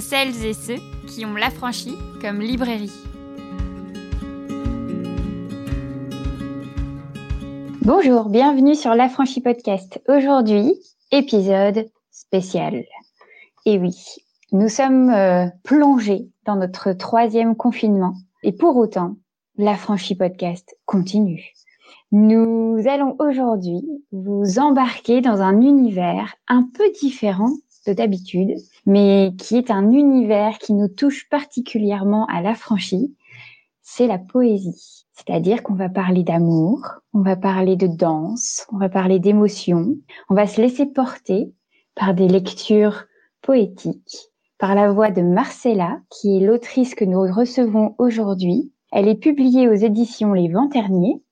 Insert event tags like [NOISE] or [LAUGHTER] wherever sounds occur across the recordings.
celles et ceux qui ont l'affranchi comme librairie. Bonjour, bienvenue sur l'Affranchi Podcast. Aujourd'hui, épisode spécial. Et oui, nous sommes euh, plongés dans notre troisième confinement. Et pour autant, l'Affranchi Podcast continue. Nous allons aujourd'hui vous embarquer dans un univers un peu différent de d'habitude, mais qui est un univers qui nous touche particulièrement à l'affranchi, c'est la poésie. C'est-à-dire qu'on va parler d'amour, on va parler de danse, on va parler d'émotion, on va se laisser porter par des lectures poétiques, par la voix de Marcella, qui est l'autrice que nous recevons aujourd'hui. Elle est publiée aux éditions Les Vents Terniers,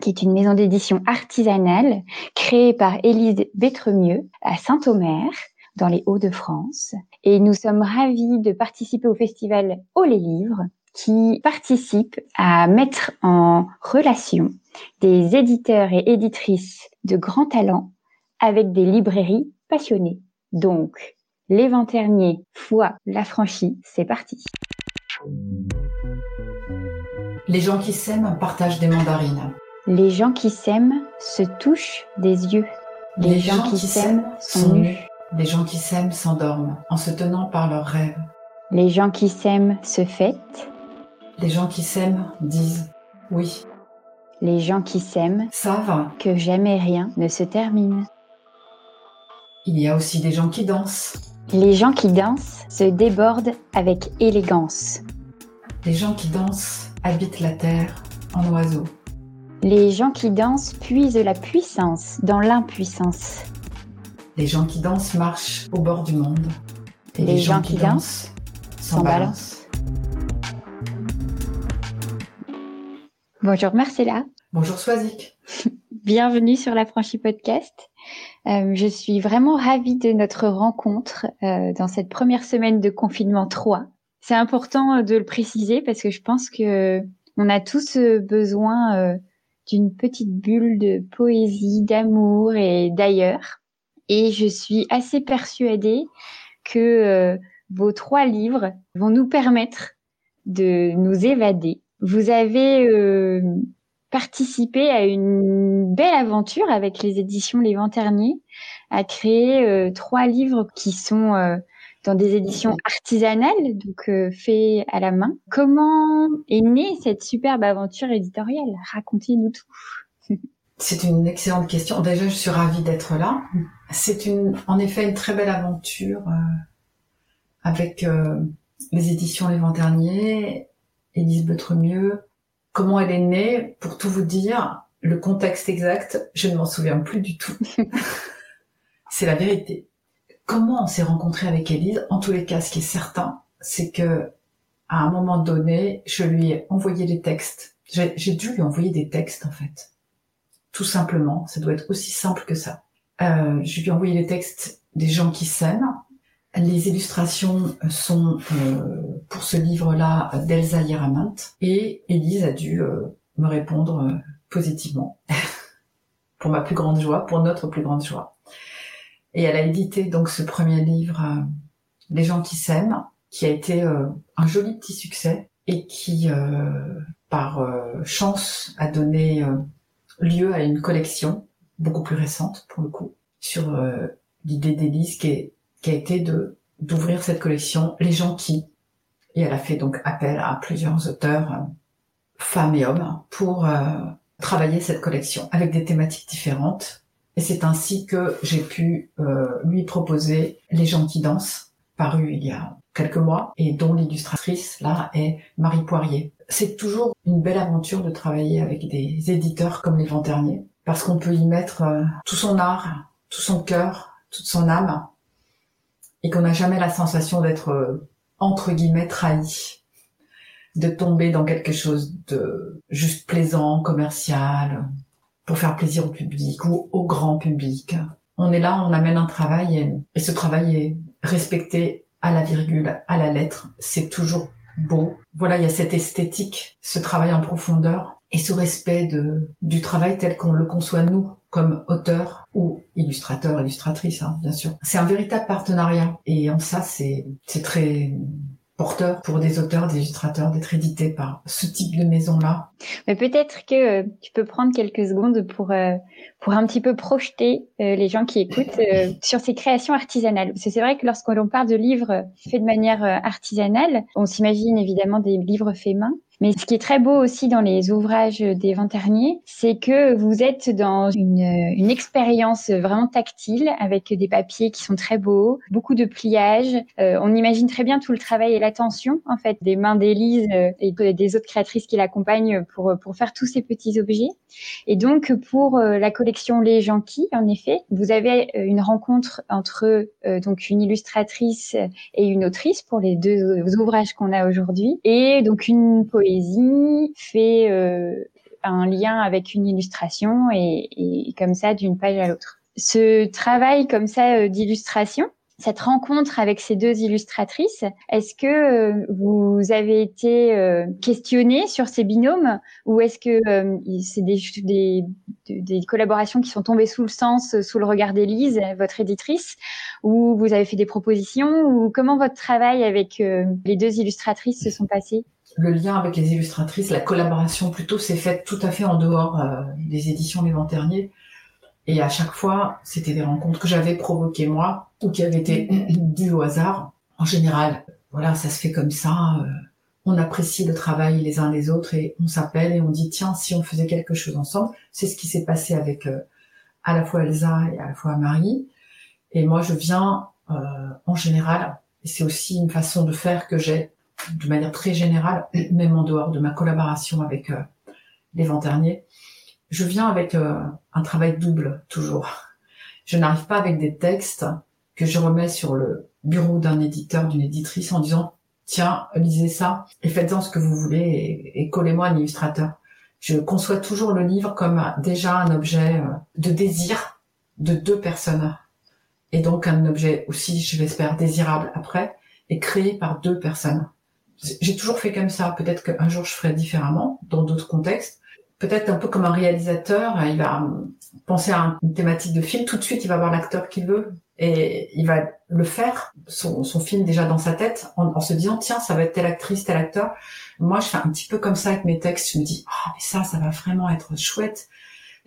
qui est une maison d'édition artisanale créée par Élise Bétremieux à Saint-Omer, dans les Hauts-de-France. Et nous sommes ravis de participer au festival Oh les livres, qui participe à mettre en relation des éditeurs et éditrices de grands talents avec des librairies passionnées. Donc, les Ternier fois l'affranchi, c'est parti. Les gens qui s'aiment partagent des mandarines. Les gens qui s'aiment se touchent des yeux. Les, gens, qui s'aiment sont nus. Les gens qui s'aiment s'endorment en se tenant par leurs rêves. Les gens qui s'aiment se fêtent. Les gens qui s'aiment disent oui. Les gens qui s'aiment savent que jamais rien ne se termine. Il y a aussi des gens qui dansent. Les gens qui dansent se débordent avec élégance. Les gens qui dansent habitent la terre en oiseaux. Les gens qui dansent puisent la puissance dans l'impuissance. Les gens qui dansent marchent au bord du monde. Et les, gens, qui, dansent s'en balancent. Bonjour Marcella. Bonjour Swazik. [LAUGHS] Bienvenue sur la Franchie Podcast. Euh, je suis vraiment ravie de notre rencontre euh, dans cette première semaine de confinement 3. C'est important de le préciser parce que je pense que on a tous besoin euh, d'une petite bulle de poésie, d'amour et d'ailleurs. Et je suis assez persuadée que euh, vos trois livres vont nous permettre de nous évader. Vous avez euh, participé à une belle aventure avec les éditions Les Terniers, à créer euh, trois livres qui sont dans des éditions artisanales, donc euh, fait à la main. Comment est née cette superbe aventure éditoriale? Racontez-nous tout. [LAUGHS] C'est une excellente question. Déjà, je suis ravie d'être là. C'est une, en effet, une très belle aventure euh, avec euh, les éditions Les Vents Derniers, Élise Betremieux. Comment elle est née? Pour tout vous dire, le contexte exact, je ne m'en souviens plus du tout. [LAUGHS] C'est la vérité comment on s'est rencontré avec Elise. En tous les cas, ce qui est certain, c'est que à un moment donné, je lui ai envoyé des textes. J'ai dû lui envoyer des textes, en fait. Tout simplement. Ça doit être aussi simple que ça. Euh, je lui ai envoyé les textes des gens qui s'aiment. Les illustrations sont euh, pour ce livre-là d'Elsa Yeramant. Et Elise a dû euh, me répondre euh, positivement. [LAUGHS] pour ma plus grande joie, pour notre plus grande joie. Et elle a édité donc ce premier livre, euh, Les gens qui s'aiment, qui a été euh, un joli petit succès et qui, euh, par chance, a donné lieu à une collection beaucoup plus récente pour le coup sur l'idée d'Élise qui, a été de d'ouvrir cette collection Les gens qui. Et elle a fait donc appel à plusieurs auteurs femmes et hommes pour travailler cette collection avec des thématiques différentes. Et c'est ainsi que j'ai pu euh, lui proposer Les gens qui dansent, paru il y a quelques mois, et dont l'illustratrice, là, est Marie Poirier. C'est toujours une belle aventure de travailler avec des éditeurs comme les Vents Derniers, parce qu'on peut y mettre euh, tout son art, tout son cœur, toute son âme, et qu'on n'a jamais la sensation d'être, euh, entre guillemets, trahi, de tomber dans quelque chose de juste plaisant, commercial, pour faire plaisir au public ou au grand public. On est là, on amène un travail et, ce travail est respecté à la virgule, à la lettre. C'est toujours beau. Voilà, il y a cette esthétique, ce travail en profondeur et sous respect de, du travail tel qu'on le conçoit nous comme auteur ou illustrateur, illustratrice, hein, bien sûr. C'est un véritable partenariat et en ça, c'est très porteur pour des auteurs, des illustrateurs d'être édités par ce type de maison-là. Mais peut-être que euh, tu peux prendre quelques secondes pour euh, pour un petit peu projeter euh, les gens qui écoutent [LAUGHS] sur ces créations artisanales. Parce que c'est vrai que lorsqu'on parle de livres faits de manière artisanale, on s'imagine évidemment des livres faits main, mais ce qui est très beau aussi dans les ouvrages des Venterniers, c'est que vous êtes dans une, une expérience vraiment tactile avec des papiers qui sont très beaux, beaucoup de pliage. Euh, on imagine très bien tout le travail et l'attention en fait des mains d'Élise euh, et des autres créatrices qui l'accompagnent pour pour faire tous ces petits objets. Et donc pour euh, la collection Les Janquis, en effet, vous avez une rencontre entre donc une illustratrice et une autrice pour les deux ouvrages qu'on a aujourd'hui, et donc une poésie fait euh, un lien avec une illustration et, comme ça d'une page à l'autre. Ce travail comme ça euh, d'illustration, cette rencontre avec ces deux illustratrices, est-ce que euh, vous avez été questionné sur ces binômes ou est-ce que c'est des, des, collaborations qui sont tombées sous le sens, sous le regard d'Élise, votre éditrice, ou vous avez fait des propositions ou comment votre travail avec les deux illustratrices se sont passés le lien avec les illustratrices, la collaboration plutôt, s'est faite tout à fait en dehors euh, des éditions Les Ternier. Et à chaque fois, c'était des rencontres que j'avais provoquées moi ou qui avaient été [CLEARS THROAT] dues au hasard. En général, voilà, ça se fait comme ça. Euh, on apprécie le travail les uns les autres et on s'appelle et on dit tiens, si on faisait quelque chose ensemble. C'est ce qui s'est passé avec euh, à la fois Elsa et à la fois Marie. Et moi, je viens en général, et c'est aussi une façon de faire que j'ai de manière très générale, même en dehors de ma collaboration avec euh, les Venterniers, je viens avec euh, un travail double toujours. Je n'arrive pas avec des textes que je remets sur le bureau d'un éditeur, d'une éditrice en disant tiens, lisez ça et faites-en ce que vous voulez et, collez-moi un illustrateur. Je conçois toujours le livre comme déjà un objet euh, de désir de deux personnes et donc un objet aussi, je l'espère, désirable après et créé par deux personnes j'ai toujours fait comme ça. Peut-être qu'un jour je ferai différemment dans d'autres contextes. Peut-être un peu comme un réalisateur, il va penser à une thématique de film, tout de suite il va voir l'acteur qu'il veut et il va le faire, son, film déjà dans sa tête, en, se disant tiens ça va être telle actrice, tel acteur. Moi je fais un petit peu comme ça avec mes textes, je me dis ah mais ça ça va vraiment être chouette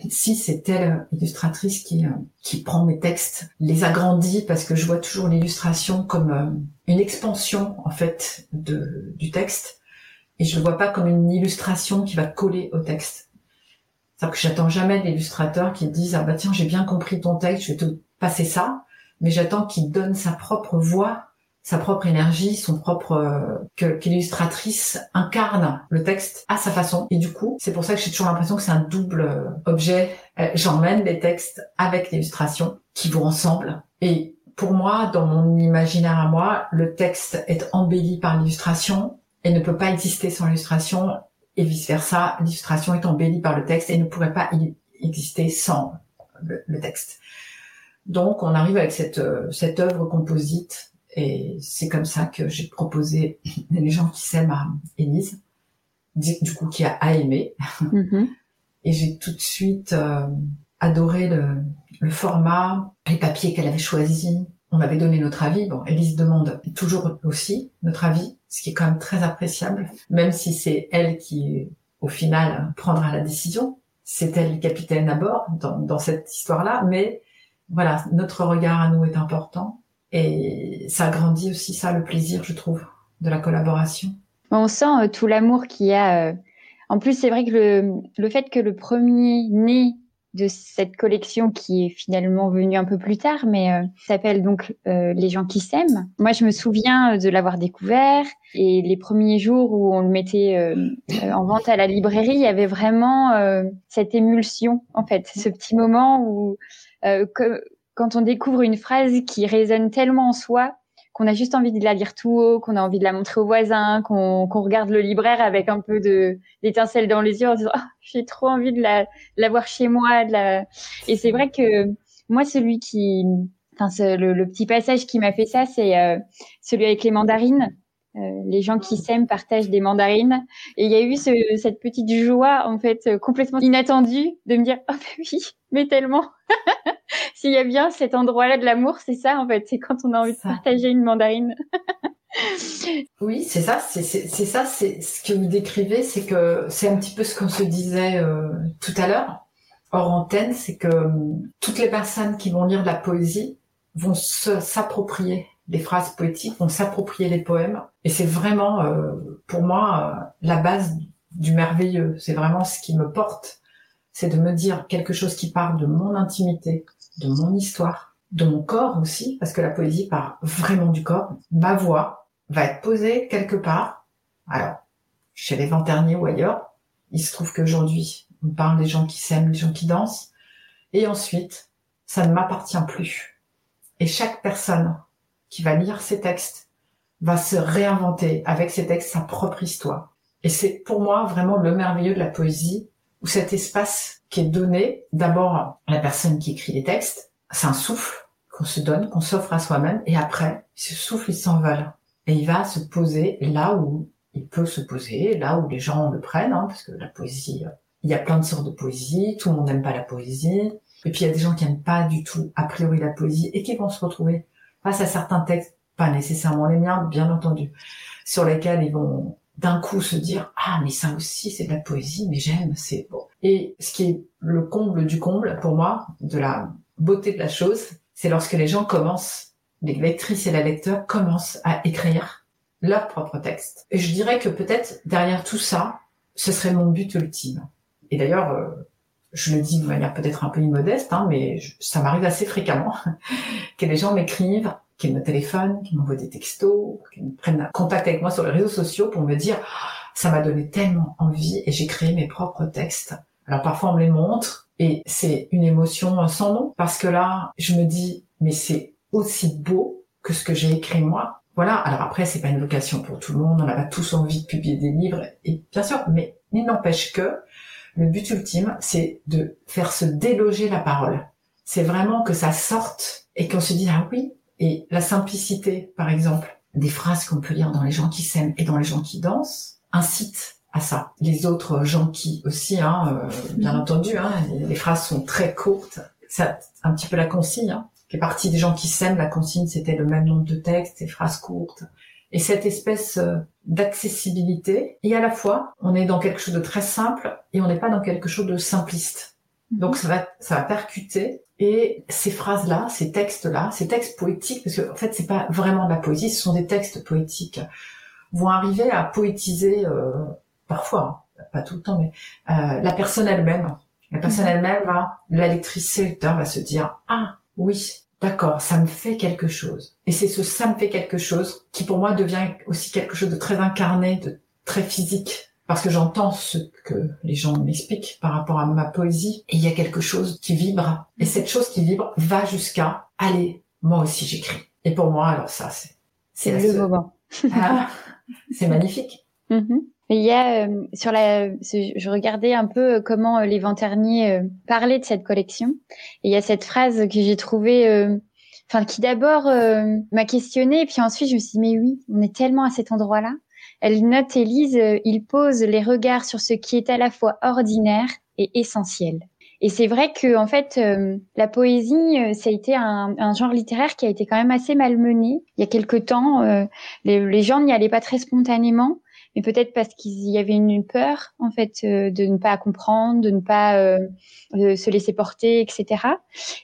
si c'est telle illustratrice qui, euh, qui prend mes textes, les agrandit parce que je vois toujours l'illustration comme euh, une expansion en fait de, du texte et je le vois pas comme une illustration qui va coller au texte. C'est-à-dire que j'attends jamais l'illustrateur qui dise ah bah tiens j'ai bien compris ton texte, je vais te passer ça, mais j'attends qu'il donne sa propre voix sa propre énergie, son propre euh, que, l'illustratrice incarne le texte à sa façon. Et du coup, c'est pour ça que j'ai toujours l'impression que c'est un double euh, objet. Euh, j'emmène les textes avec l'illustration qui vont ensemble. Et pour moi, dans mon imaginaire à moi, le texte est embelli par l'illustration et ne peut pas exister sans l'illustration. Et vice versa, l'illustration est embellie par le texte et ne pourrait pas exister sans le, le texte. Donc, on arrive avec cette, cette œuvre composite et c'est comme ça que j'ai proposé [LAUGHS] les gens qui s'aiment à Élise, du coup qui a, aimé. Mm-hmm. [LAUGHS] Et j'ai tout de suite euh, adoré le, le, format, les papiers qu'elle avait choisis. On avait donné notre avis. Bon, Élise demande toujours aussi notre avis, ce qui est quand même très appréciable, même si c'est elle qui, au final, prendra la décision. C'est elle le capitaine à bord dans, dans cette histoire-là, mais voilà, notre regard à nous est important et ça agrandit aussi ça, le plaisir, je trouve, de la collaboration. On sent euh, tout l'amour qu'il y a. Euh. En plus, c'est vrai que le, le fait que le premier né de cette collection qui est finalement venue un peu plus tard, mais euh, s'appelle donc Les gens qui s'aiment. Moi, je me souviens de l'avoir découvert et les premiers jours où on le mettait en vente à la librairie, il y avait vraiment cette émulsion, en fait, ce petit moment où que, quand on découvre une phrase qui résonne tellement en soi qu'on a juste envie de la lire tout haut, qu'on a envie de la montrer aux voisins, qu'on regarde le libraire avec un peu de d'étincelle dans les yeux en disant oh, [LAUGHS] j'ai trop envie de la, la voir chez moi. De la... Et c'est vrai que moi celui qui, enfin le, le, petit passage qui m'a fait ça, c'est euh, celui avec les mandarines les gens qui s'aiment partagent des mandarines. Et il y a eu ce, cette petite joie, en fait, complètement inattendue de me dire, oh bah oui, mais tellement. [LAUGHS] S'il y a bien cet endroit-là de l'amour, c'est ça, en fait. C'est quand on a envie de partager une mandarine. [LAUGHS] oui, c'est ça, c'est ça, c'est ce que vous décrivez, c'est que c'est un petit peu ce qu'on se disait euh, tout à l'heure, hors antenne, c'est que euh, toutes les personnes qui vont lire de la poésie vont s'approprier les phrases poétiques, vont s'approprier les poèmes, et c'est vraiment, euh, pour moi, la base du merveilleux. C'est vraiment ce qui me porte, c'est de me dire quelque chose qui parle de mon intimité, de mon histoire, de mon corps aussi, parce que la poésie part vraiment du corps, ma voix, va être posé quelque part. Alors, chez les Venterniers ou ailleurs. Il se trouve qu'aujourd'hui, on parle des gens qui s'aiment, des gens qui dansent. Et ensuite, ça ne m'appartient plus. Et chaque personne qui va lire ces textes va se réinventer avec ces textes sa propre histoire. Et c'est pour moi vraiment le merveilleux de la poésie, où cet espace qui est donné d'abord à la personne qui écrit les textes, c'est un souffle qu'on se donne, qu'on s'offre à soi-même, et après, ce souffle, il s'envole. Et il va se poser là où il peut se poser, là où les gens le prennent, hein, parce que la poésie, il y a plein de sortes de poésie, tout le monde n'aime pas la poésie, et puis il y a des gens qui n'aiment pas du tout a priori la poésie et qui vont se retrouver face à certains textes, pas nécessairement les miens, bien entendu, sur lesquels ils vont d'un coup se dire ah mais ça aussi c'est de la poésie mais j'aime c'est bon et ce qui est le comble du comble pour moi de la beauté de la chose c'est lorsque les gens commencent les lectrices et la lecteur commencent à écrire leur propre texte. Et je dirais que peut-être derrière tout ça, ce serait mon but ultime. Et d'ailleurs, euh, je le dis de manière peut-être un peu immodeste, hein, mais ça m'arrive assez fréquemment [LAUGHS] que les gens m'écrivent, qu'ils me téléphonent, qu'ils m'envoient des textos, qu'ils prennent contact avec moi sur les réseaux sociaux pour me dire ça m'a donné tellement envie et j'ai créé mes propres textes. Alors parfois on me les montre et c'est une émotion sans nom parce que là je me dis mais c'est aussi beau que ce que j'ai écrit moi. Voilà. Alors après, c'est pas une vocation pour tout le monde. On pas tous envie de publier des livres. Et bien sûr, mais il n'empêche que le but ultime, c'est de faire se déloger la parole. C'est vraiment que ça sorte et qu'on se dit, ah oui. Et la simplicité, par exemple, des phrases qu'on peut lire dans les gens qui s'aiment et dans les gens qui dansent, incite à ça. Les autres gens qui aussi, hein, euh, bien entendu, hein, les, phrases sont très courtes. C'est un petit peu la consigne. Hein fait partie des gens qui s'aiment. La consigne, c'était le même nombre de textes et phrases courtes. Et cette espèce euh, d'accessibilité. Et à la fois, on est dans quelque chose de très simple et on n'est pas dans quelque chose de simpliste. Mhm. Donc ça va, ça va percuter. Et ces phrases-là, ces textes-là, ces textes poétiques, parce que en fait, c'est pas vraiment de la poésie, ce sont des textes poétiques, vont arriver à poétiser euh, parfois, hein, pas tout le temps, mais euh, la personne elle-même. La personne mhm. elle-même va, la lectrice, va se dire ah oui, D'accord, ça me fait quelque chose. Et c'est ce ça me fait quelque chose qui pour moi devient aussi quelque chose de très incarné, de très physique. Parce que j'entends ce que les gens m'expliquent par rapport à ma poésie. Et il y a quelque chose qui vibre. Et cette chose qui vibre va jusqu'à, allez, moi aussi j'écris. Et pour moi, alors ça, c'est... C'est le moment. Ah, c'est magnifique. [LAUGHS] Mm-hmm. Il y a euh, sur la, je regardais un peu euh, comment euh, les Venterniers parlaient de cette collection. Et il y a cette phrase que j'ai trouvée, enfin qui d'abord m'a questionnée, et puis ensuite je me suis dit mais oui, on est tellement à cet endroit-là. Elle note Élise, il pose les regards sur ce qui est à la fois ordinaire et essentiel. Et c'est vrai que en fait, la poésie, ça a été un, genre littéraire qui a été quand même assez malmené. Il y a quelque temps, les, les, gens n'y allaient pas très spontanément mais peut-être parce qu'il y avait une, peur en fait euh, de ne pas comprendre, de ne pas euh, euh, se laisser porter, etc.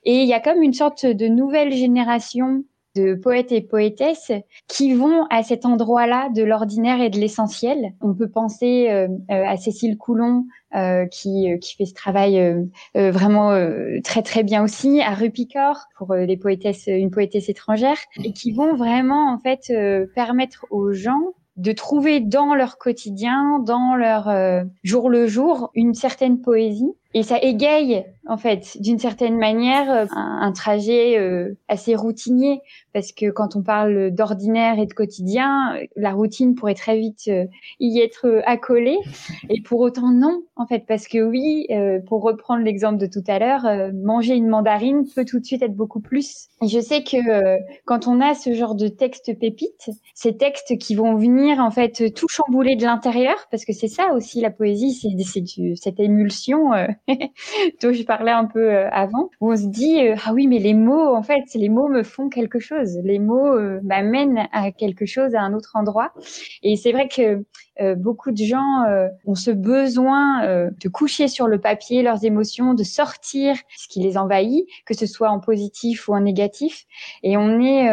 Et il y a comme une sorte de nouvelle génération de poètes et poétesses qui vont à cet endroit-là de l'ordinaire et de l'essentiel. On peut penser à Cécile Coulon qui, qui fait ce travail vraiment très très bien aussi, à Rupicor pour les poétesses, une poétesse étrangère, et qui vont vraiment en fait permettre aux gens de trouver dans leur quotidien, dans leur euh, jour le jour, une certaine poésie. Et ça égaye en fait, d'une certaine manière, euh, un, trajet euh, assez routinier, parce que quand on parle d'ordinaire et de quotidien, la routine pourrait très vite euh, y être accolée, et pour autant non, en fait, parce que oui, pour reprendre l'exemple de tout à l'heure, manger une mandarine peut tout de suite être beaucoup plus. Et je sais que quand on a ce genre de textes pépites, ces textes qui vont venir en fait tout chambouler de l'intérieur, parce que c'est ça aussi la poésie, c'est cette émulsion [LAUGHS] dont je parlais un peu euh, avant, où on se dit euh, ah oui mais les mots en fait les mots me font quelque chose, les mots euh, m'amènent à quelque chose à un autre endroit et c'est vrai que euh, beaucoup de gens euh, ont ce besoin euh, de coucher sur le papier leurs émotions, de sortir ce qui les envahit, que ce soit en positif ou en négatif. Et on est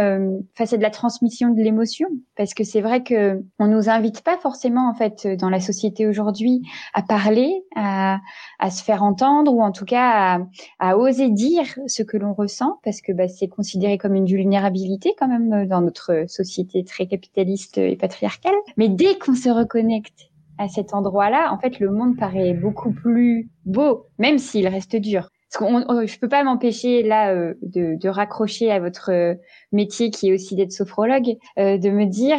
face à de la transmission de l'émotion, parce que c'est vrai que on nous invite pas forcément en fait dans la société aujourd'hui à parler, à, à, se faire entendre ou en tout cas à, à oser dire ce que l'on ressent, parce que bah, c'est considéré comme une vulnérabilité quand même dans notre société très capitaliste et patriarcale. Mais dès qu'on se reconnaît à cet endroit-là, en fait, le monde paraît beaucoup plus beau, même s'il reste dur. Parce qu'on, je peux pas m'empêcher là euh, de, de, raccrocher à votre euh, métier qui est aussi d'être sophrologue, euh, de me dire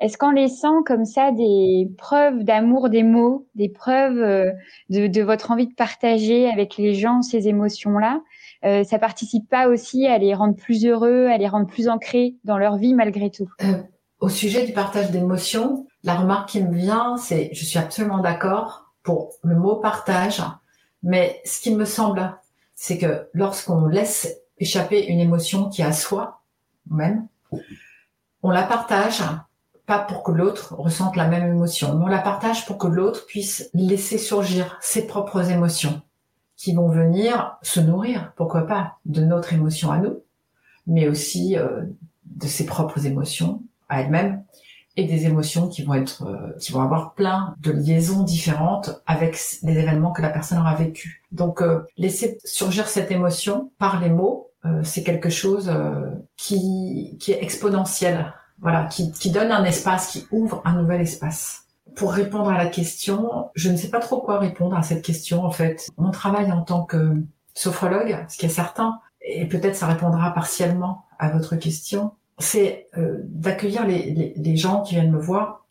est-ce qu'en laissant comme ça des preuves d'amour des mots, des preuves de, de, votre envie de partager avec les gens ces émotions-là, ça participe pas aussi à les rendre plus heureux, à les rendre plus ancrés dans leur vie malgré tout? Au sujet du partage d'émotions, la remarque qui me vient, c'est je suis absolument d'accord pour le mot partage, mais ce qui me semble, c'est que lorsqu'on laisse échapper une émotion qui est à soi même, on la partage pas pour que l'autre ressente la même émotion, mais on la partage pour que l'autre puisse laisser surgir ses propres émotions qui vont venir se nourrir, pourquoi pas, de notre émotion à nous, mais aussi euh, de ses propres émotions à elle-même et des émotions qui vont être, euh, qui vont avoir plein de liaisons différentes avec les événements que la personne aura vécu. Donc, euh, laisser surgir cette émotion par les mots, euh, c'est quelque chose qui, qui est exponentiel. Voilà, qui, qui donne un espace, qui ouvre un nouvel espace. Pour répondre à la question, je ne sais pas trop quoi répondre à cette question en fait. Mon travail en tant que sophrologue, ce qui est certain, et peut-être ça répondra partiellement à votre question, c'est euh, d'accueillir les, les, gens qui viennent me voir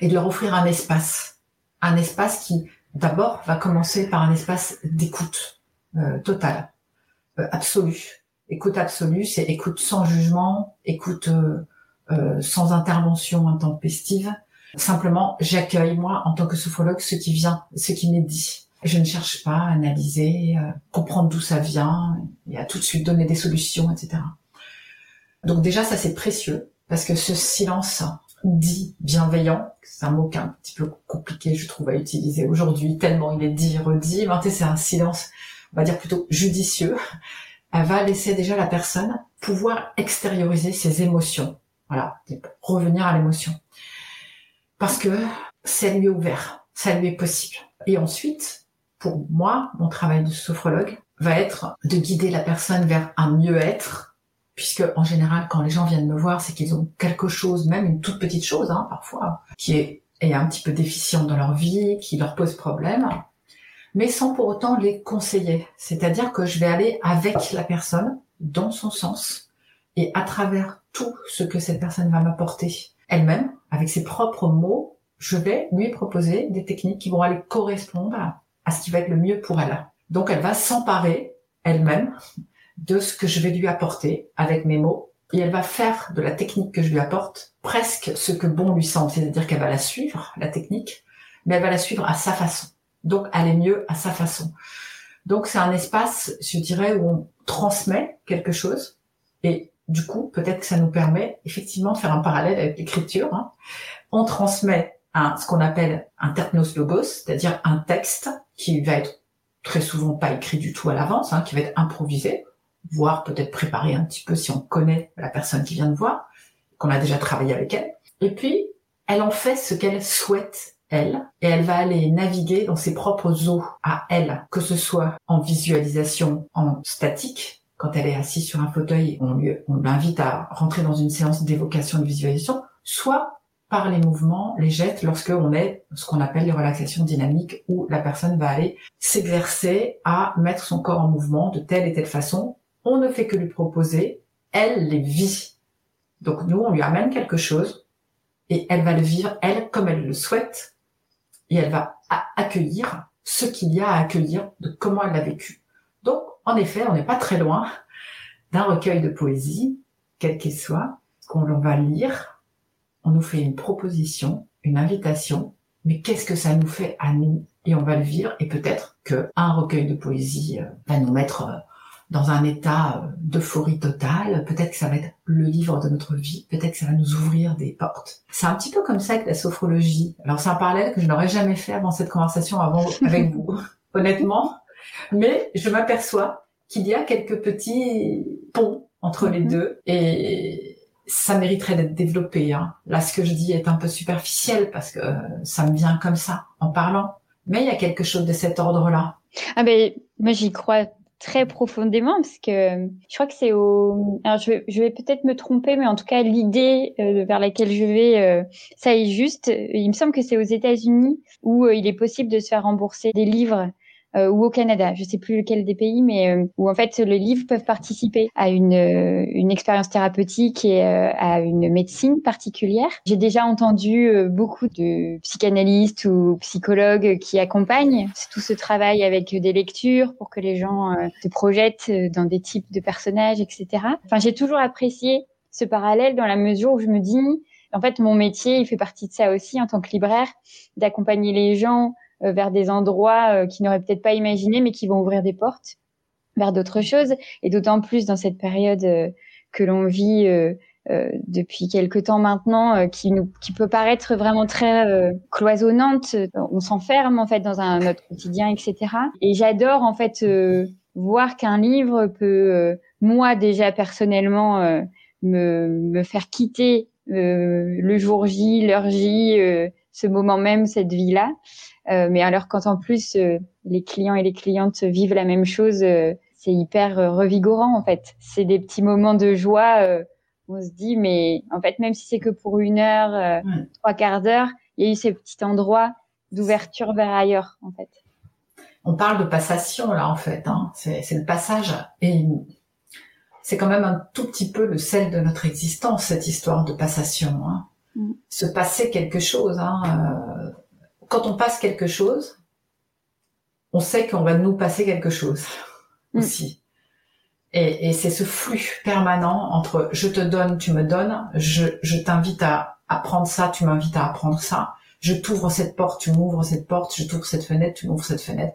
et de leur offrir un espace. Un espace qui, d'abord, va commencer par un espace d'écoute euh, totale, euh, absolue. Écoute absolue, c'est écoute sans jugement, écoute euh, sans intervention intempestive. Simplement, j'accueille, moi, en tant que sophrologue, ce qui vient, ce qui m'est dit. Je ne cherche pas à analyser, comprendre d'où ça vient, et à tout de suite donner des solutions, etc. Donc déjà, ça c'est précieux parce que ce silence dit bienveillant, c'est un mot qui est un petit peu compliqué, je trouve, à utiliser aujourd'hui, tellement il est dit, redit. Mais c'est un silence, on va dire plutôt judicieux. Elle va laisser déjà la personne pouvoir extérioriser ses émotions. Voilà, revenir à l'émotion. Parce que ça lui est ouvert, ça lui est possible. Et ensuite, pour moi, mon travail de sophrologue va être de guider la personne vers un mieux-être puisque en général, quand les gens viennent me voir, c'est qu'ils ont quelque chose, même une toute petite chose, hein, parfois, qui est, un petit peu déficiente dans leur vie, qui leur pose problème, mais sans pour autant les conseiller. C'est-à-dire que je vais aller avec la personne, dans son sens, et à travers tout ce que cette personne va m'apporter elle-même, avec ses propres mots, je vais lui proposer des techniques qui vont aller correspondre à ce qui va être le mieux pour elle. Donc elle va s'emparer elle-même de ce que je vais lui apporter avec mes mots et elle va faire de la technique que je lui apporte presque ce que bon lui semble, c'est-à-dire qu'elle va la suivre, la technique, mais elle va la suivre à sa façon. Donc aller mieux à sa façon. Donc c'est un espace, je dirais, où on transmet quelque chose et du coup, peut-être que ça nous permet effectivement de faire un parallèle avec l'écriture. Hein. On transmet ce qu'on appelle un terpnos logos, c'est-à-dire un texte qui va être très souvent pas écrit du tout à l'avance, hein, qui va être improvisé voire peut-être préparer un petit peu si on connaît la personne qui vient de voir, qu'on a déjà travaillé avec elle. Et puis, elle en fait ce qu'elle souhaite, elle, et elle va aller naviguer dans ses propres eaux à elle, que ce soit en visualisation en statique, quand elle est assise sur un fauteuil, on, lui, on l'invite à rentrer dans une séance d'évocation de visualisation, soit par les mouvements, les gestes, lorsque on est ce qu'on appelle les relaxations dynamiques, où la personne va aller s'exercer à mettre son corps en mouvement de telle et telle façon. On ne fait que lui proposer, elle les vit. Donc nous, on lui amène quelque chose et elle va le vivre, elle, comme elle le souhaite, et elle va accueillir ce qu'il y a à accueillir de comment elle l'a vécu. Donc, en effet, on n'est pas très loin d'un recueil de poésie, quel qu'il soit, qu'on va lire. On nous fait une proposition, une invitation, mais qu'est-ce que ça nous fait à nous? Et on va le vivre, et peut-être que un recueil de poésie euh, va nous mettre euh, dans un état euh, d'euphorie totale. Peut-être que ça va être le livre de notre vie. Peut-être que ça va nous ouvrir des portes. C'est un petit peu comme ça avec la sophrologie. Alors c'est un parallèle que je n'aurais jamais fait avant cette conversation avant [LAUGHS] avec vous, honnêtement. Mais je m'aperçois qu'il y a quelques petits ponts entre les mhm. deux et ça mériterait d'être développé. Hein. Là, ce que je dis est un peu superficiel parce que ça me vient comme ça en parlant. Mais il y a quelque chose de cet ordre-là. Ah ben, moi j'y crois très profondément parce que je crois que c'est au alors je vais, peut-être me tromper mais en tout cas l'idée euh, vers laquelle je vais euh, ça est juste. Il me semble que c'est aux États-Unis où euh, il est possible de se faire rembourser des livres euh, ou au Canada, je sais plus lequel des pays, mais euh, où en fait les livres peuvent participer à une, euh, une expérience thérapeutique et à une médecine particulière. J'ai déjà entendu beaucoup de psychanalystes ou psychologues qui accompagnent tout ce travail avec des lectures pour que les gens se projettent dans des types de personnages, etc. Enfin, j'ai toujours apprécié ce parallèle dans la mesure où je me dis, en fait, mon métier, il fait partie de ça aussi en tant que libraire, d'accompagner les gens euh, vers des endroits euh, qu'ils n'auraient peut-être pas imaginé, mais qui vont ouvrir des portes vers d'autres choses. Et d'autant plus dans cette période euh, que l'on vit depuis quelque temps maintenant, qui, nous, qui peut paraître vraiment très cloisonnante. On s'enferme en fait dans un notre quotidien, etc. Et j'adore en fait voir qu'un livre peut, moi déjà personnellement, me, me faire quitter le jour J, l'heure J, ce moment même, cette vie-là. Euh, mais alors quand en plus euh, les clients et les clientes vivent la même chose, euh, c'est hyper revigorant en fait. C'est des petits moments de joie. on se dit mais en fait même si c'est que pour une heure, trois quarts d'heure, il y a eu ces petits endroits d'ouverture vers ailleurs en fait. On parle de passation là en fait. Hein. C'est le passage et c'est quand même un tout petit peu le sel de notre existence cette histoire de passation. Hein. Mm. Se passer quelque chose. Hein, quand on passe quelque chose, on sait qu'on va nous passer quelque chose mm. aussi. Et, c'est ce flux permanent entre je te donne, tu me donnes, je, t'invite à apprendre ça, tu m'invites à apprendre ça, je t'ouvre cette porte, tu m'ouvres cette porte, je t'ouvre cette fenêtre, tu m'ouvres cette fenêtre.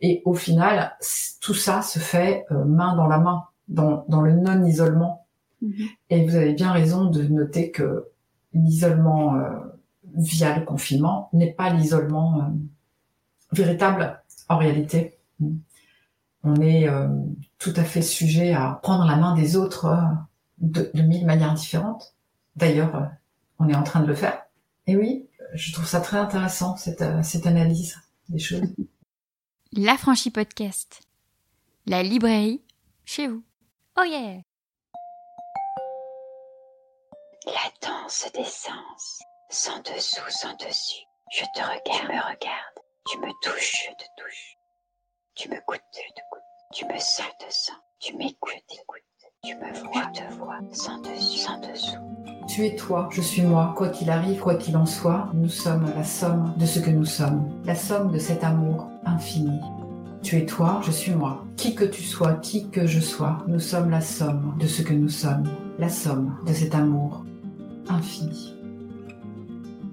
Et au final, tout ça se fait euh, main dans la main, dans, le non-isolement. Mm-hmm. Et vous avez bien raison de noter que l'isolement euh, via le confinement n'est pas l'isolement euh, véritable en réalité. On est euh, tout à fait sujet à prendre la main des autres euh, de, mille manières différentes. D'ailleurs, on est en train de le faire. Et oui, je trouve ça très intéressant, cette, cette analyse des choses. [LAUGHS] La franchise podcast. La librairie chez vous. Oh yeah! La danse des sens sans dessous, sans dessus. Je te regarde, me regarde. Tu me touches, je te touche. Tu me goûtes, je te goûte. Tu me sens, je te sens. Tu m'écoutes, je t'écoute. Tu me vois, je te vois, sans dessus, sans dessous. Tu es toi, je suis moi. Quoi qu'il arrive, quoi qu'il en soit, nous sommes la somme de ce que nous sommes. La somme de cet amour infini. Tu es toi, je suis moi. Qui que tu sois, qui que je sois, nous sommes la somme de ce que nous sommes. La somme de cet amour infini.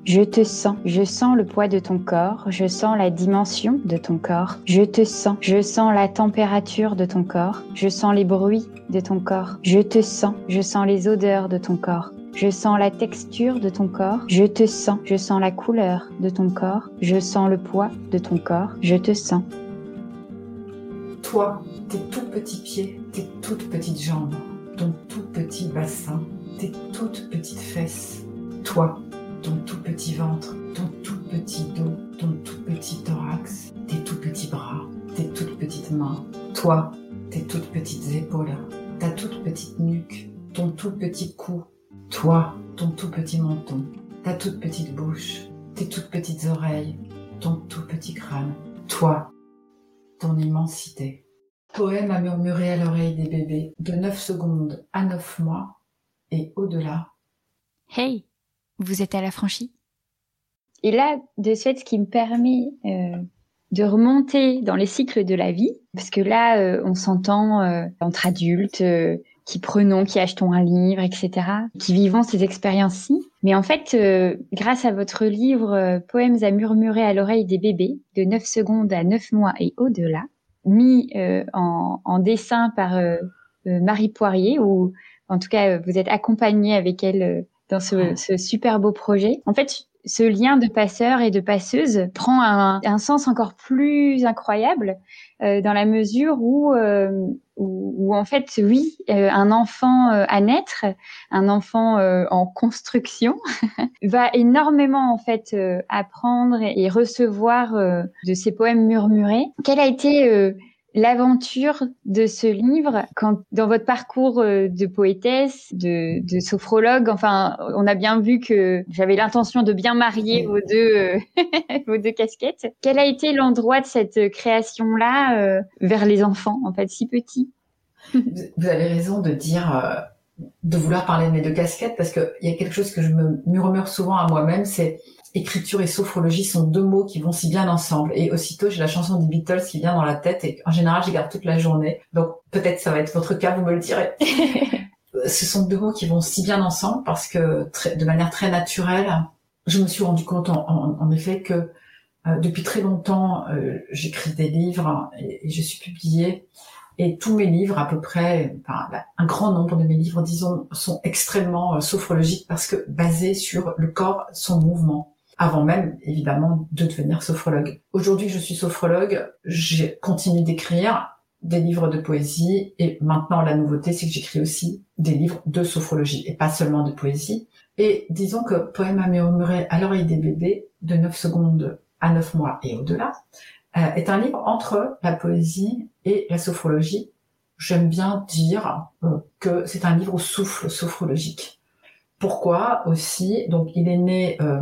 Je te sens, je sens le poids de ton corps, je sens la dimension de ton corps, je te sens, je sens la température de ton corps, je sens les bruits de ton corps, je te sens, je sens les odeurs de ton corps, je sens la texture de ton corps, je te sens, je sens la couleur de ton corps, je sens le poids de ton corps, je te sens. Toi, tes tout petits pieds, tes toutes petites jambes, ton tout petit bassin, tes toutes petites fesses, toi, ton tout petit ventre, ton tout petit dos, ton tout petit thorax, tes tout petits bras, tes toutes petites mains, toi, tes toutes petites épaules, ta toute petite nuque, ton tout petit cou, toi, ton tout petit menton, ta toute petite bouche, tes toutes petites oreilles, ton tout petit crâne, toi, ton immensité. Poème à murmurer à l'oreille des bébés de 9 secondes à 9 mois et au-delà. Hey, vous êtes à la franchie Et là, de ce fait, ce qui me permet euh, de remonter dans les cycles de la vie, parce que là, euh, on s'entend euh, entre adultes, qui prenons, qui achetons un livre, etc., qui vivons ces expériences-ci. Mais en fait, grâce à votre livre Poèmes à murmurer à l'oreille des bébés, de 9 secondes à 9 mois et au-delà, mis en, dessin par Marie Poirier, ou en tout cas, vous êtes accompagné avec elle dans ce, ce, super beau projet. En fait, ce lien de passeur et de passeuse prend un, un sens encore plus incroyable euh, dans la mesure où, euh, où, où, en fait, oui, euh, un enfant à naître, un enfant en construction, [LAUGHS] va énormément en fait apprendre et recevoir de ces poèmes murmurés. Quel a été l'aventure de ce livre quand dans votre parcours euh, de poétesse, de, de, sophrologue, enfin, on a bien vu que j'avais l'intention de bien marier vos deux euh, [LAUGHS] vos deux casquettes. Quel a été l'endroit de cette création là euh, vers les enfants en fait si petits Vous avez raison de dire euh, de vouloir parler de mes deux casquettes parce que il y a quelque chose que je me murmure souvent à moi-même, c'est écriture et sophrologie sont deux mots qui vont si bien ensemble. Et aussitôt, j'ai la chanson des Beatles qui vient dans la tête et en général, j'y garde toute la journée. Donc peut-être ça va être votre cas, vous me le direz. [LAUGHS] Ce sont deux mots qui vont si bien ensemble parce que très, de manière très naturelle, je me suis rendu compte en, en, en effet que euh, depuis très longtemps, euh, j'écris des livres et, et, je suis publiée. Et tous mes livres, à peu près, enfin, un grand nombre de mes livres, disons, sont extrêmement euh, sophrologiques parce que basés sur le corps, son mouvement avant même évidemment de devenir sophrologue. Aujourd'hui, je suis sophrologue, j'ai continué d'écrire des livres de poésie et maintenant la nouveauté, c'est que j'écris aussi des livres de sophrologie et pas seulement de poésie. Et disons que Poème à murmurer à l'oreille des bébés de 9 secondes à 9 mois et au-delà euh, est un livre entre la poésie et la sophrologie. J'aime bien dire euh, que c'est un livre au souffle sophrologique. Pourquoi aussi? Donc il est né euh,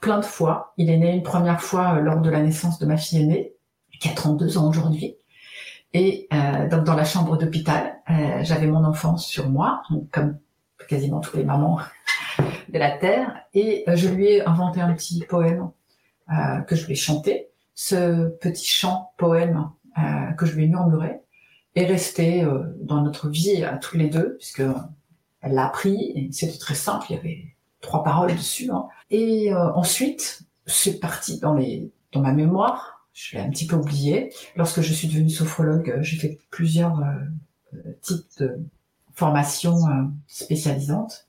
plein de fois. Il est né une première fois euh, lors de la naissance de ma fille aînée, qui a 32 ans aujourd'hui. Et euh, donc dans la chambre d'hôpital, euh, j'avais mon enfance sur moi, comme quasiment toutes les mamans [LAUGHS] de la terre, et euh, je lui ai inventé un petit poème euh, que je lui ai chanté. Ce petit chant poème euh, que je lui ai murmuré est resté dans notre vie à tous les deux, puisque elle l'a appris. Et c'était très simple. Il y avait trois paroles dessus. Hein. Et euh, ensuite, c'est parti dans les dans ma mémoire. Je l'ai un petit peu oublié. Lorsque je suis devenue sophrologue, j'ai fait plusieurs euh, types de formations euh, spécialisantes.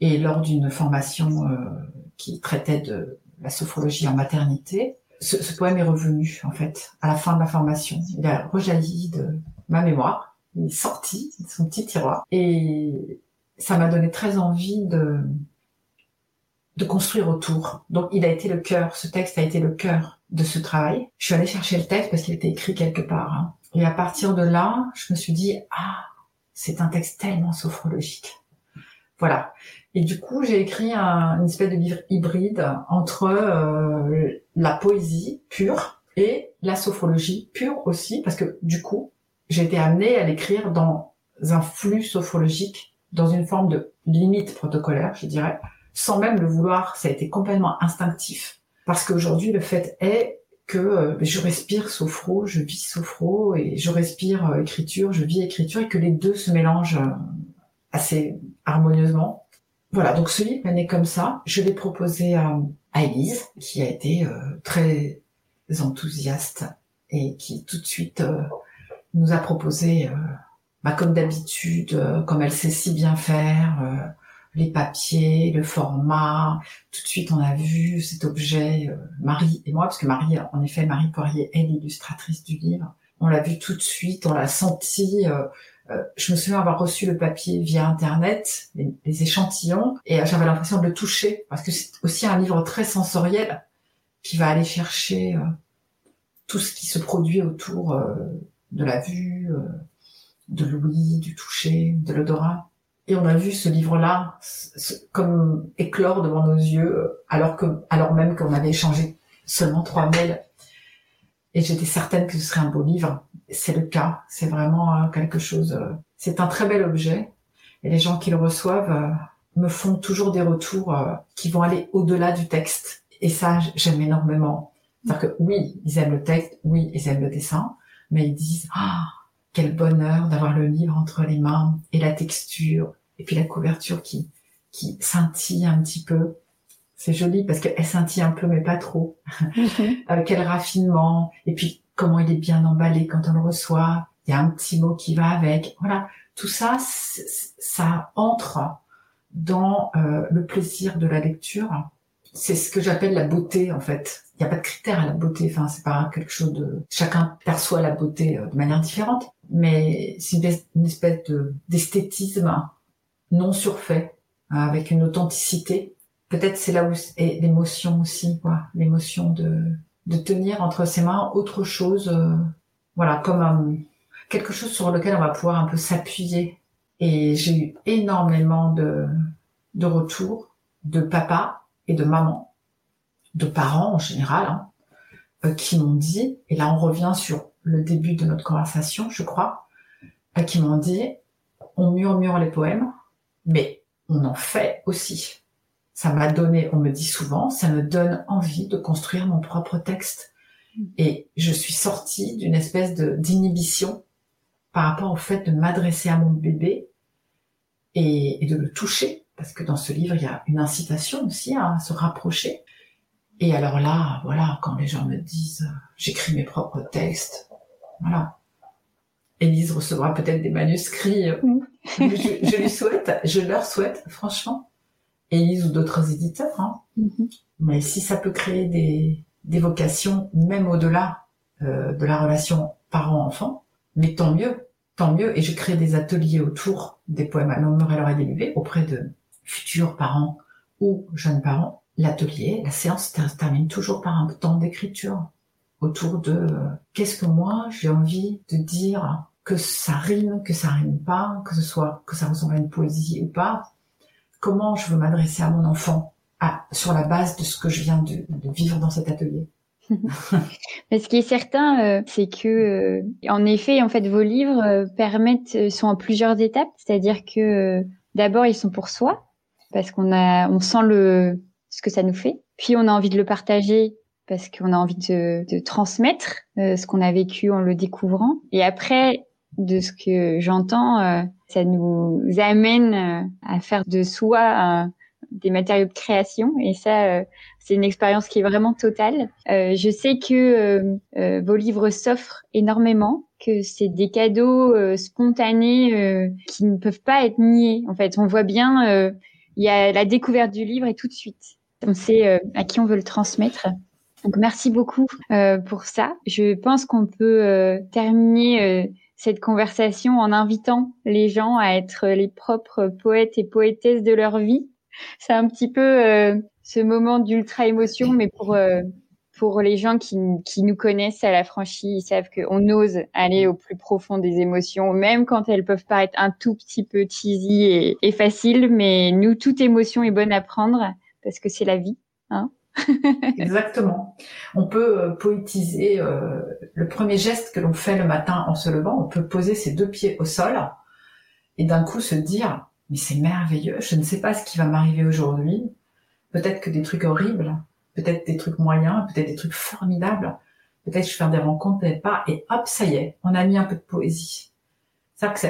Et lors d'une formation euh, qui traitait de la sophrologie en maternité, ce, ce, poème est revenu en fait à la fin de la formation. Il a rejailli de ma mémoire. Il est sorti de son petit tiroir et ça m'a donné très envie de de construire autour. Donc il a été le cœur, ce texte a été le cœur de ce travail. Je suis allée chercher le texte parce qu'il était écrit quelque part. Hein. Et à partir de là, je me suis dit, ah, c'est un texte tellement sophrologique. Voilà. Et du coup, j'ai écrit un, une espèce de livre hybride entre euh, la poésie pure et la sophrologie pure aussi, parce que du coup, j'ai été amenée à l'écrire dans un flux sophrologique, dans une forme de limite protocolaire, je dirais, sans même le vouloir, ça a été complètement instinctif. Parce qu'aujourd'hui, le fait est que euh, je respire sophro, je vis sophro, et je respire euh, écriture, je vis écriture, et que les deux se mélangent euh, assez harmonieusement. Voilà, donc ce livre est comme ça. Je l'ai proposé à, à Elise, qui a été très enthousiaste et qui tout de suite nous a proposé, bah, comme d'habitude, comme elle sait si bien faire, les papiers, le format. Tout de suite, on a vu cet objet, euh, Marie et moi, parce que Marie, en effet, Marie Poirier est l'illustratrice du livre. On l'a vu tout de suite, on l'a senti. Euh, euh, je me souviens avoir reçu le papier via Internet, les, les échantillons, et j'avais l'impression de le toucher, parce que c'est aussi un livre très sensoriel qui va aller chercher tout ce qui se produit autour de la vue, de l'ouïe, du toucher, de l'odorat. Et on a vu ce livre-là comme éclore devant nos yeux, alors que, alors même qu'on avait échangé seulement trois mails. Et j'étais certaine que ce serait un beau livre. C'est le cas. C'est vraiment euh, quelque chose. Euh, c'est un très bel objet. Et les gens qui le reçoivent euh, me font toujours des retours qui vont aller au-delà du texte. Et ça, j'aime énormément. C'est-à-dire que oui, ils aiment le texte, oui, ils aiment le dessin, mais ils disent ah quel bonheur d'avoir le livre entre les mains et la texture et puis la couverture qui qui scintille un petit peu. C'est joli parce qu'elle scintille un peu mais pas trop. [LAUGHS] euh, quel raffinement et puis comment il est bien emballé quand on le reçoit. Il y a un petit mot qui va avec. Voilà, tout ça, ça entre dans euh, le plaisir de la lecture c'est ce que j'appelle la beauté en fait. Il n'y a pas de critère à la beauté. Enfin, c'est pas quelque chose de. Chacun perçoit la beauté euh, de manière différente, mais c'est une espèce de d'esthétisme non surfait, hein, avec une authenticité. Peut-être c'est là où est l'émotion aussi, quoi. L'émotion de de tenir entre ses mains autre chose, euh, voilà, comme un, quelque chose sur lequel on va pouvoir un peu s'appuyer. Et j'ai eu énormément de de retours de papa et de maman, de parents en général, hein, euh, qui m'ont dit, et là on revient sur le début de notre conversation, je crois, euh, qui m'ont dit, on murmure les poèmes, mais on en fait aussi. Ça m'a donné, on me dit souvent, ça me donne envie de construire mon propre texte. Et je suis sortie d'une espèce de d'inhibition par rapport au fait de m'adresser à mon bébé et de le toucher parce que dans ce livre, il y a une incitation aussi à se rapprocher. Et alors là, voilà, quand les gens me disent, j'écris mes propres textes, voilà. Élise recevra peut-être des manuscrits. je, lui souhaite, je leur souhaite, franchement. Élise ou d'autres éditeurs. Hein. Mm-hmm. Mais si ça peut créer des, des vocations, même au-delà euh, de la relation parent-enfant, mais tant mieux, tant mieux. Et je crée des ateliers autour des poèmes à l'homme et leur auprès de futurs parents ou jeunes parents, l'atelier, la séance termine toujours par un temps d'écriture autour de euh, qu'est-ce que moi j'ai envie de dire, que ça rime, que ça rime pas, que ce soit que ça ressemble à une poésie ou pas, comment je veux m'adresser à mon enfant à, sur la base de ce que je viens de, vivre dans cet atelier? [LAUGHS] Mais ce qui est certain, euh, c'est que, euh, en effet, en fait, vos livres permettent sont en plusieurs étapes. C'est-à-dire que d'abord, ils sont pour soi, parce qu'on a, on sent le, ce que ça nous fait. Puis on a envie de le partager parce qu'on a envie de, de transmettre euh, ce qu'on a vécu en le découvrant. Et après, de ce que j'entends, euh, ça nous amène euh, à faire de soi des matériaux de création. Et ça, c'est une expérience qui est vraiment totale. je sais que vos livres s'offrent énormément que c'est des cadeaux spontanés qui ne peuvent pas être niés. En fait, on voit bien il y a la découverte du livre et tout de suite, on sait euh, à qui on veut le transmettre. Donc merci beaucoup euh, pour ça. Je pense qu'on peut euh, terminer cette conversation en invitant les gens à être les propres poètes et poétesses de leur vie. C'est un petit peu ce moment d'ultra émotion, mais pour pour les gens qui, qui nous connaissent à la franchise, ils savent qu'on ose aller au plus profond des émotions, même quand elles peuvent paraître un tout petit peu cheesy et, et faciles. Mais nous, toute émotion est bonne à prendre parce que c'est la vie. Hein [LAUGHS] Exactement. On peut euh, poétiser euh, le premier geste que l'on fait le matin en se levant. On peut poser ses deux pieds au sol et d'un coup se dire mais c'est merveilleux. Je ne sais pas ce qui va m'arriver aujourd'hui. Peut-être que des trucs horribles peut-être des trucs moyens, peut-être des trucs formidables, peut-être je vais faire des rencontres, peut-être pas, et hop, ça y est, on a mis un peu de poésie. C'est que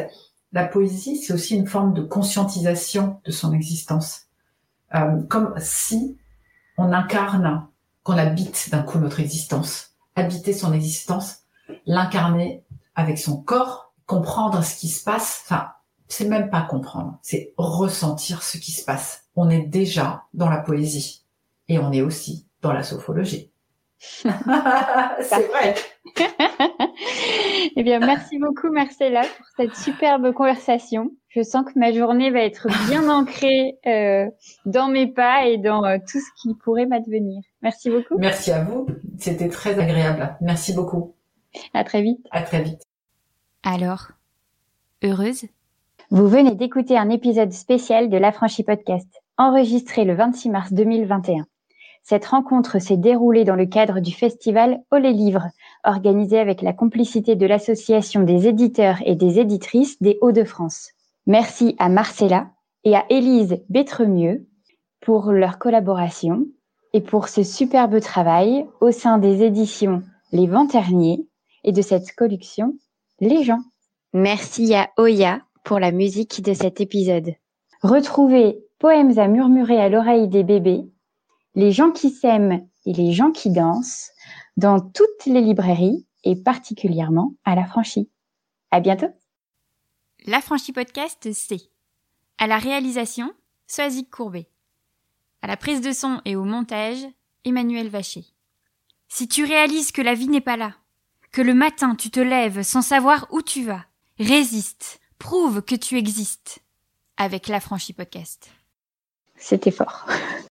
la poésie, c'est aussi une forme de conscientisation de son existence, euh, comme si on incarne, qu'on habite d'un coup notre existence, habiter son existence, l'incarner avec son corps, comprendre ce qui se passe, enfin, c'est même pas comprendre, c'est ressentir ce qui se passe. On est déjà dans la poésie. Et on est aussi dans la sophologie. [LAUGHS] c'est vrai. eh bien, merci beaucoup Marcella pour cette superbe conversation. Je sens que ma journée va être bien ancrée euh, dans mes pas et dans euh, tout ce qui pourrait m'advenir. Merci beaucoup. Merci à vous. C'était très agréable. Merci beaucoup. À très vite. À très vite. Alors, heureuse? Vous venez d'écouter un épisode spécial de l'Affranchi Podcast, enregistré le 26 mars 2021. Cette rencontre s'est déroulée dans le cadre du festival Oh les livres, organisé avec la complicité de l'Association des éditeurs et des éditrices des Hauts-de-France. Merci à Marcella et à Élise Bétremieux pour leur collaboration et pour ce superbe travail au sein des éditions Les Venterniers et de cette collection Les gens. Merci à Oya pour la musique de cet épisode. Retrouvez Poèmes à murmurer à l'oreille des bébés, Les gens qui s'aiment et les gens qui dansent dans toutes les librairies et particulièrement à la franchie. À bientôt. La franchie podcast, c'est à la réalisation, Soazic Courbet. À la prise de son et au montage, Emmanuel Vacher. Si tu réalises que la vie n'est pas là, que le matin tu te lèves sans savoir où tu vas, résiste, prouve que tu existes avec la franchie podcast. C'était fort. [LAUGHS]